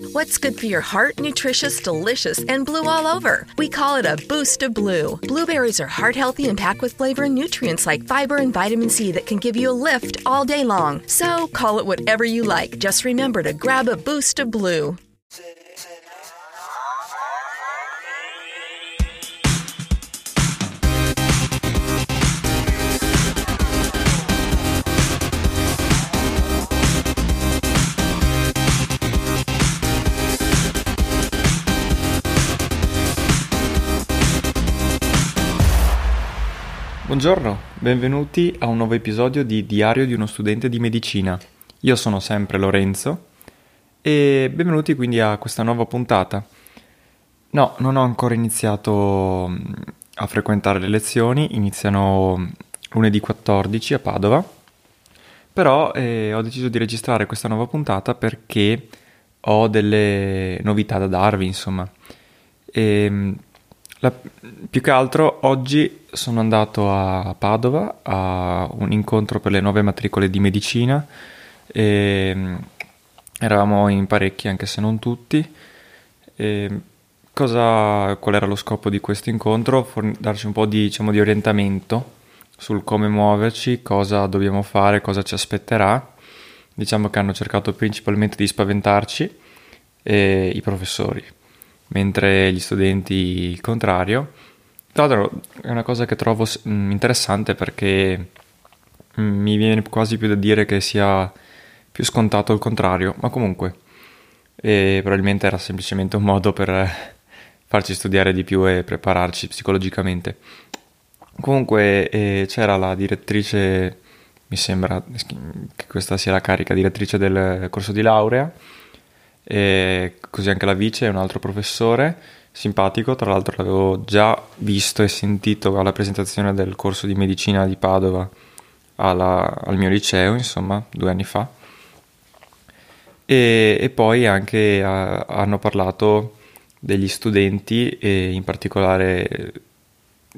What's good for your heart? Nutritious, delicious, and blue all over. We call it a boost of blue. Blueberries are heart healthy and packed with flavor and nutrients like fiber and vitamin C that can give you a lift all day long. So call it whatever you like. Just remember to grab a boost of blue. Buongiorno, benvenuti a un nuovo episodio di Diario di uno studente di medicina. Io sono sempre Lorenzo e benvenuti quindi a questa nuova puntata. No, non ho ancora iniziato mm, a frequentare le lezioni, iniziano lunedì 14 a Padova, però eh, ho deciso di registrare questa nuova puntata perché ho delle novità da darvi, insomma. E, mm, la, più che altro oggi sono andato a Padova a un incontro per le nuove matricole di medicina e mm, eravamo in parecchi anche se non tutti. E cosa, qual era lo scopo di questo incontro? For- darci un po' di, diciamo, di orientamento sul come muoverci, cosa dobbiamo fare, cosa ci aspetterà. Diciamo che hanno cercato principalmente di spaventarci e i professori mentre gli studenti il contrario. Tra l'altro è una cosa che trovo mm, interessante perché mm, mi viene quasi più da dire che sia più scontato il contrario, ma comunque e probabilmente era semplicemente un modo per farci studiare di più e prepararci psicologicamente. Comunque eh, c'era la direttrice, mi sembra che questa sia la carica direttrice del corso di laurea, e così anche la vice e un altro professore simpatico, tra l'altro l'avevo già visto e sentito alla presentazione del corso di medicina di Padova alla, al mio liceo, insomma, due anni fa. E, e poi anche a, hanno parlato degli studenti e in particolare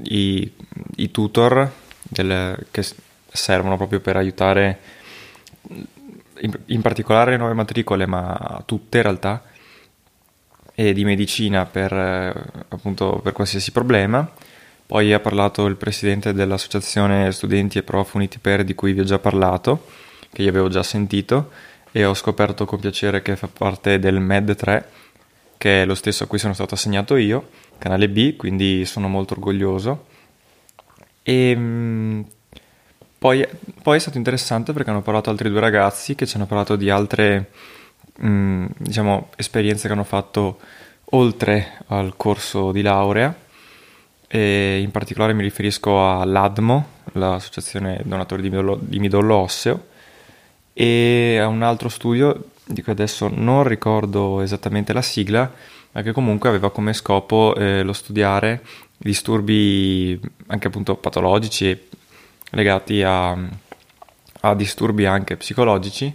i, i tutor del, che servono proprio per aiutare in, in particolare le nuove matricole, ma tutte in realtà, e di medicina per, eh, appunto, per qualsiasi problema. Poi ha parlato il presidente dell'associazione studenti e prof Unitiper di cui vi ho già parlato, che io avevo già sentito, e ho scoperto con piacere che fa parte del MED 3, che è lo stesso a cui sono stato assegnato io, canale B, quindi sono molto orgoglioso. E mm, poi, poi, è stato interessante perché hanno parlato altri due ragazzi che ci hanno parlato di altre mh, mm, diciamo, esperienze che hanno fatto oltre al corso di laurea. E in particolare mi riferisco all'ADMO, l'associazione donatori di midollo, di midollo osseo, e a un altro studio di cui adesso non ricordo esattamente la sigla, ma che comunque aveva come scopo eh, lo studiare disturbi anche appunto patologici legati a, a disturbi anche psicologici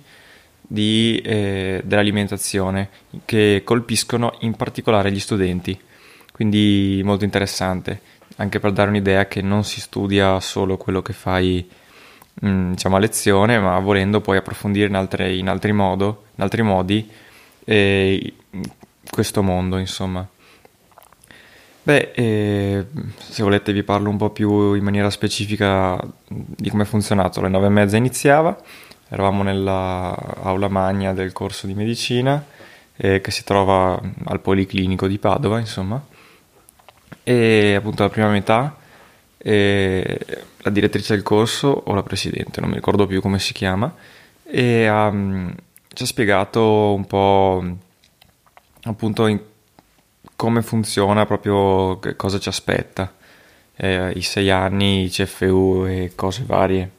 di, eh, dell'alimentazione che colpiscono in particolare gli studenti. Quindi molto interessante, anche per dare un'idea che non si studia solo quello che fai mh, mm, diciamo, a lezione, ma volendo poi approfondire in, altre, in, altri, modo, in altri modi eh, questo mondo, insomma. Beh, eh, se volete vi parlo un po' più in maniera specifica di come è funzionato. Alle nove e mezza iniziava, eravamo nella aula magna del corso di medicina eh, che si trova al Policlinico di Padova, insomma. E appunto la prima metà eh, la direttrice del corso o la presidente, non mi ricordo più come si chiama, e um, ci ha spiegato un po' appunto in come funziona, proprio cosa ci aspetta, eh, i sei anni, i CFU e cose varie,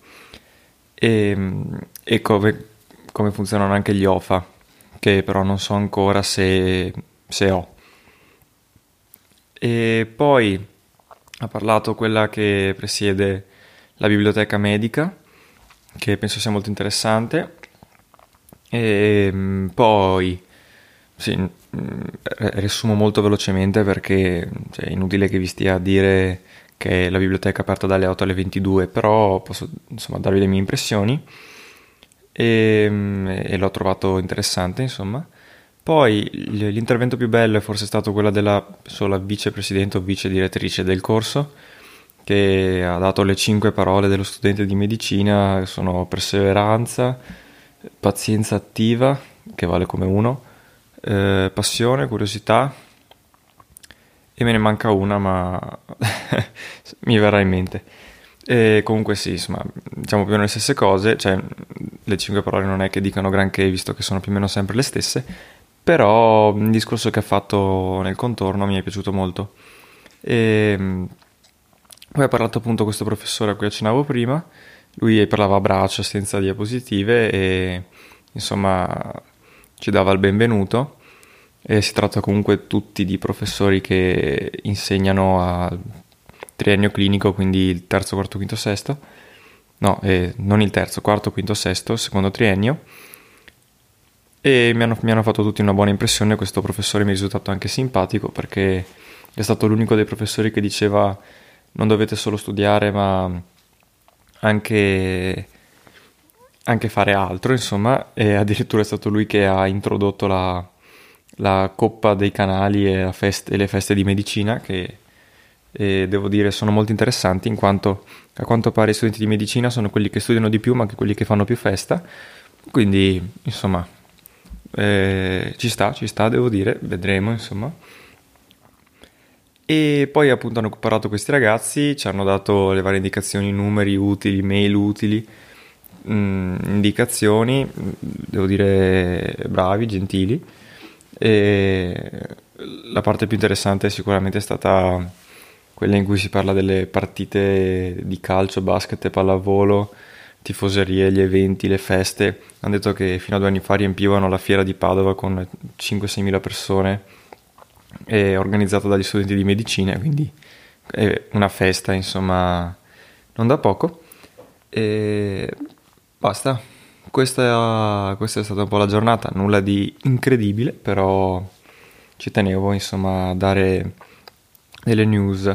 e, e come, come, funzionano anche gli OFA, che però non so ancora se, se ho. E poi ha parlato quella che presiede la biblioteca medica, che penso sia molto interessante. E mm, poi, sì, riassumo molto velocemente perché cioè, è inutile che vi stia a dire che la biblioteca è aperta dalle 8 alle 22, però posso insomma darvi le mie impressioni e, mm, e l'ho trovato interessante, insomma. Poi l'intervento più bello è forse stato quello della sola vicepresidente o vice direttrice del corso, che ha dato le cinque parole dello studente di medicina, che sono perseveranza, pazienza attiva, che vale come uno, eh, passione, curiosità, e me ne manca una, ma mi verrà in mente. E comunque sì, insomma, diciamo più o meno le stesse cose, cioè le cinque parole non è che dicano granché, visto che sono più o meno sempre le stesse, però il discorso che ha fatto nel contorno mi è piaciuto molto. E ehm, poi ha parlato appunto questo professore a cui accennavo prima, lui parlava a braccio senza diapositive e insomma ci dava il benvenuto e si tratta comunque tutti di professori che insegnano a triennio clinico, quindi il terzo, quarto, quinto, sesto, no, eh, non il terzo, quarto, quinto, sesto, secondo triennio e mi hanno, mi hanno, fatto tutti una buona impressione. Questo professore mi è risultato anche simpatico perché è stato l'unico dei professori che diceva non dovete solo studiare ma anche, anche fare altro, insomma, e addirittura è stato lui che ha introdotto la, la Coppa dei Canali e, feste, e, le feste di medicina che devo dire sono molto interessanti in quanto a quanto pare i studenti di medicina sono quelli che studiano di più ma anche quelli che fanno più festa quindi insomma eh, ci sta, ci sta, devo dire, vedremo insomma. E poi appunto hanno parlato questi ragazzi, ci hanno dato le varie indicazioni, numeri utili, mail utili, mh, mm, indicazioni, devo dire bravi, gentili. E la parte più interessante sicuramente è stata quella in cui si parla delle partite di calcio, basket pallavolo tifoserie, gli eventi, le feste. Hanno detto che fino a due anni fa riempivano la fiera di Padova con 5-6 mila persone, è organizzata dagli studenti di medicina, quindi è una festa, insomma, non da poco. E basta. Questa, questa è stata un po' la giornata, nulla di incredibile, però ci tenevo insomma a dare delle news.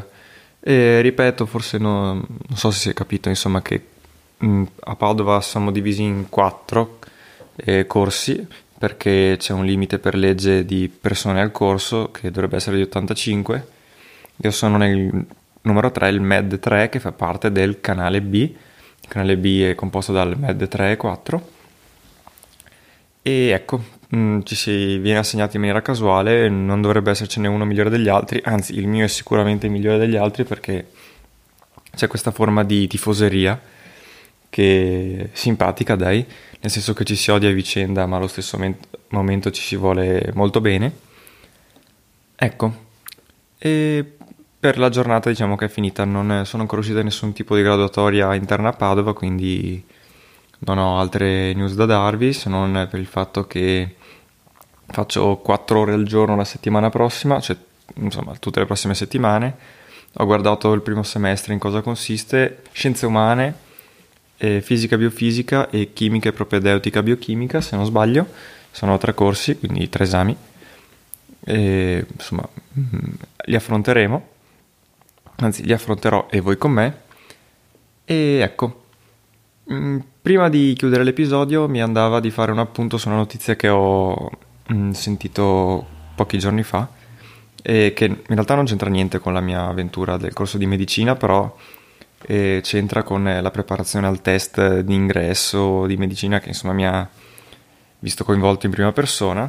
E ripeto, forse no, non so se si è capito insomma che Mm, a Padova siamo divisi in quattro eh, corsi perché c'è un limite per legge di persone al corso che dovrebbe essere di 85. Io sono nel numero 3, il MED 3 che fa parte del canale B. Il canale B è composto dal MED 3 e 4. E ecco, mh, mm, ci si viene assegnati in maniera casuale, non dovrebbe essercene uno migliore degli altri, anzi il mio è sicuramente migliore degli altri perché c'è questa forma di tifoseria che è simpatica, dai, nel senso che ci si odia a vicenda, ma allo stesso momento ci si vuole molto bene. Ecco, e per la giornata diciamo che è finita, non sono ancora uscite nessun tipo di graduatoria interna a Padova, quindi non ho altre news da darvi, se non per il fatto che faccio 4 ore al giorno la settimana prossima, cioè insomma tutte le prossime settimane. Ho guardato il primo semestre in cosa consiste, scienze umane, eh, fisica biofisica e chimica e propedeutica biochimica, se non sbaglio. Sono tre corsi, quindi tre esami. E, insomma, mm, li affronteremo, anzi li affronterò e voi con me. E ecco, mm, prima di chiudere l'episodio mi andava di fare un appunto su una notizia che ho mm, sentito pochi giorni fa e che in realtà non c'entra niente con la mia avventura del corso di medicina, però e c'entra con eh, la preparazione al test di ingresso di medicina che insomma mi ha visto coinvolto in prima persona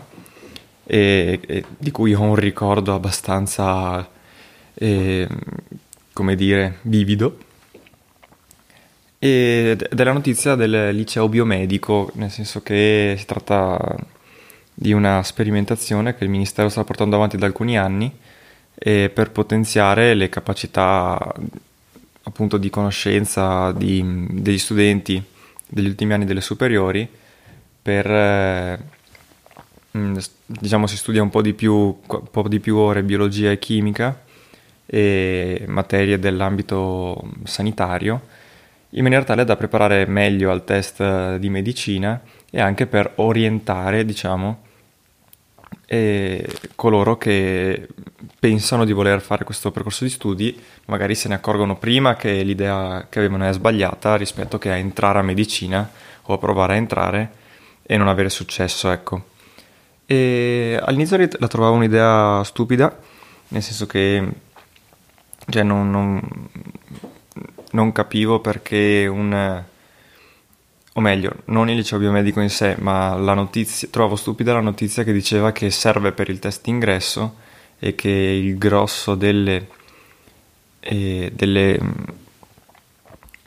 e, e di cui ho un ricordo abbastanza, eh, come dire, vivido. E della notizia del liceo biomedico, nel senso che si tratta di una sperimentazione che il Ministero sta portando avanti da alcuni anni per potenziare le capacità appunto di conoscenza di, degli studenti degli ultimi anni delle superiori per eh, mm, diciamo si studia un po' di più, po' di più ore biologia e chimica e materie dell'ambito sanitario in maniera tale da preparare meglio al test di medicina e anche per orientare, diciamo, coloro che pensano di voler fare questo percorso di studi, magari se ne accorgono prima che l'idea che avevano è sbagliata rispetto che a entrare a medicina o a provare a entrare e non avere successo, ecco. E all'inizio la trovavo un'idea stupida, nel senso che cioè non, non, non capivo perché un o meglio, non il liceo biomedico in sé, ma la notizia, trovavo stupida la notizia che diceva che serve per il test ingresso e che il grosso delle, eh, delle,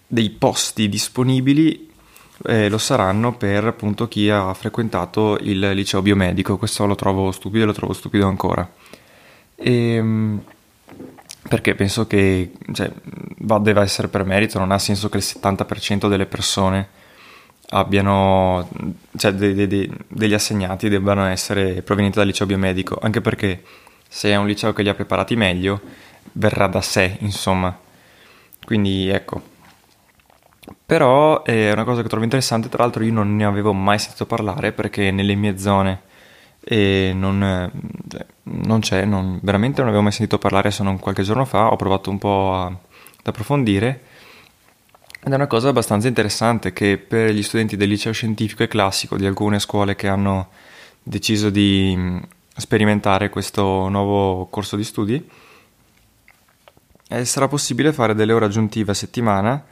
dei posti disponibili eh, lo saranno per appunto chi ha frequentato il liceo biomedico. Questo lo trovo stupido e lo trovo stupido ancora. E, ehm, perché penso che cioè, deve essere per merito, non ha senso che il 70% delle persone abbiano, cioè de, de, de, degli assegnati debbano essere provenienti dal liceo biomedico, anche perché se è un liceo che li ha preparati meglio, verrà da sé, insomma. Quindi ecco. Però è una cosa che trovo interessante, tra l'altro io non ne avevo mai sentito parlare perché nelle mie zone non, cioè, non, c'è, non, veramente non avevo mai sentito parlare se non qualche giorno fa, ho provato un po' a, ad approfondire ed è una cosa abbastanza interessante che per gli studenti del liceo scientifico e classico di alcune scuole che hanno deciso di mm, sperimentare questo nuovo corso di studi, eh, sarà possibile fare delle ore aggiuntive a settimana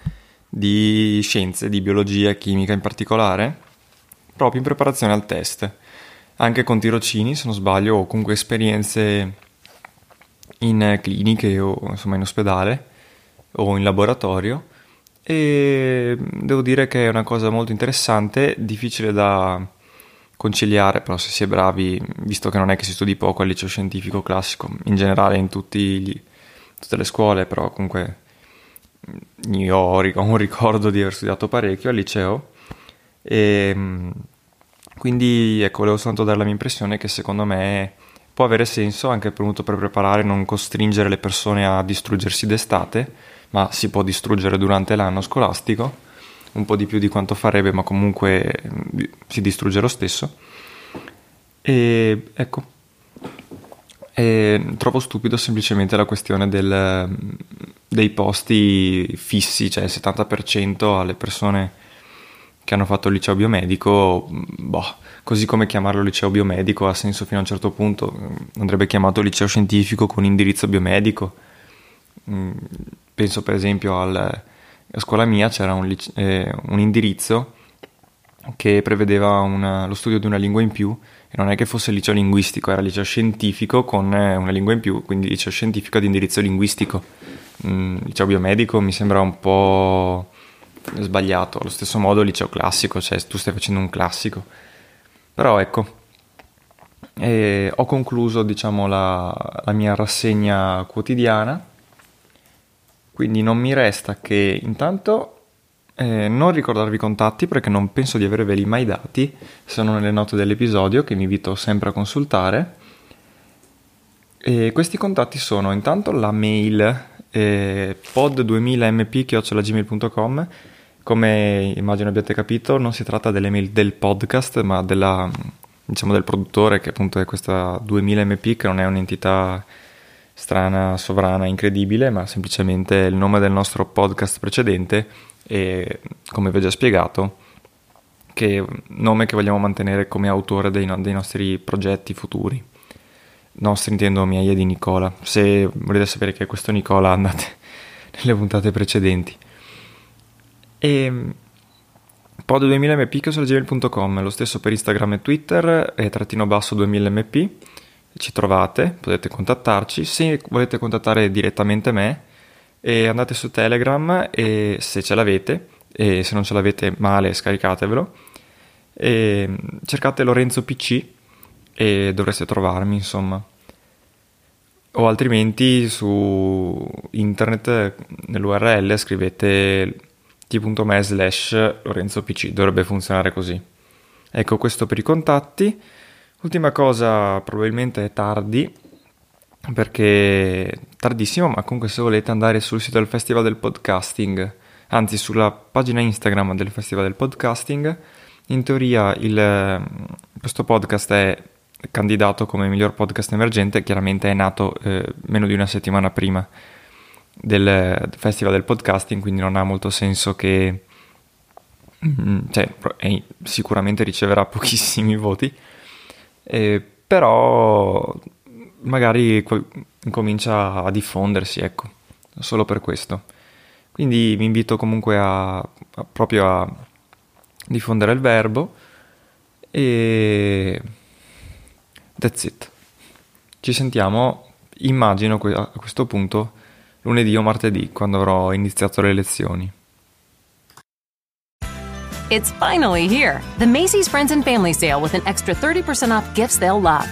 di scienze, di biologia e chimica in particolare, proprio in preparazione al test, anche con tirocini se non sbaglio o comunque esperienze in cliniche o insomma in ospedale o in laboratorio. E devo dire che è una cosa molto interessante, difficile da conciliare, però se si è bravi, visto che non è che si studi poco al liceo scientifico classico, in generale in gli, tutte le scuole, però comunque io ho un ricordo di aver studiato parecchio al liceo. E quindi ecco, volevo soltanto dare la mia impressione che secondo me può avere senso anche per preparare, non costringere le persone a distruggersi d'estate ma si può distruggere durante l'anno scolastico, un po' di più di quanto farebbe, ma comunque si distrugge lo stesso. E ecco, e trovo stupido semplicemente la questione del, dei posti fissi, cioè il 70% alle persone che hanno fatto il liceo biomedico, boh, così come chiamarlo liceo biomedico ha senso fino a un certo punto, andrebbe chiamato liceo scientifico con indirizzo biomedico. Mm, penso per esempio al, a scuola mia c'era un, eh, un indirizzo che prevedeva una, lo studio di una lingua in più e non è che fosse liceo linguistico, era liceo scientifico con eh, una lingua in più, quindi liceo scientifico di indirizzo linguistico. Mm, liceo biomedico mi sembra un po' sbagliato, allo stesso modo liceo classico, cioè tu stai facendo un classico. Però ecco, e ho concluso diciamo la, la mia rassegna quotidiana quindi non mi resta che intanto eh, non ricordarvi i contatti perché non penso di averveli mai dati, sono nelle note dell'episodio che vi invito sempre a consultare. E questi contatti sono intanto la mail eh, pod2000mp.gmail.com come immagino abbiate capito non si tratta delle mail del podcast ma della, diciamo, del produttore che appunto è questa 2000mp che non è un'entità strana, sovrana, incredibile, ma semplicemente il nome del nostro podcast precedente e, come vi ho già spiegato, che nome che vogliamo mantenere come autore dei, no- dei nostri progetti futuri. Nostri intendo miei e di Nicola. Se volete sapere che è questo Nicola andate nelle puntate precedenti. E pod2000mp.gmail.com, lo stesso per Instagram e Twitter, e trattino basso 2000mp ci trovate, potete contattarci. Se volete contattare direttamente me, andate su Telegram e se ce l'avete, e se non ce l'avete male scaricatevelo, e cercate Lorenzo PC e dovreste trovarmi, insomma. O altrimenti su internet nell'URL scrivete t.me slash Lorenzo PC, dovrebbe funzionare così. Ecco questo per i contatti. Ultima cosa, probabilmente è tardi, perché tardissimo, ma comunque se volete andare sul sito del Festival del Podcasting, anzi sulla pagina Instagram del Festival del Podcasting, in teoria il, questo podcast è candidato come miglior podcast emergente, chiaramente è nato eh, meno di una settimana prima del Festival del Podcasting, quindi non ha molto senso che mm, cioè, sicuramente riceverà pochissimi voti, eh, però magari comincia a diffondersi, ecco, solo per questo. Quindi vi invito comunque a, a proprio a diffondere il verbo e that's it. Ci sentiamo, immagino a questo punto, lunedì o martedì, quando avrò iniziato le lezioni. It's finally here, the Macy's Friends and Family Sale with an extra 30% off gifts they'll love.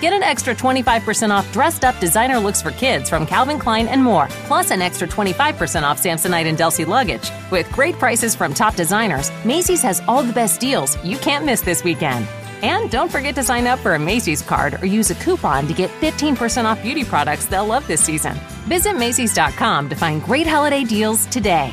Get an extra 25% off dressed up designer looks for kids from Calvin Klein and more, plus an extra 25% off Samsonite and Delsey luggage. With great prices from top designers, Macy's has all the best deals you can't miss this weekend. And don't forget to sign up for a Macy's card or use a coupon to get 15% off beauty products they'll love this season. Visit Macy's.com to find great holiday deals today.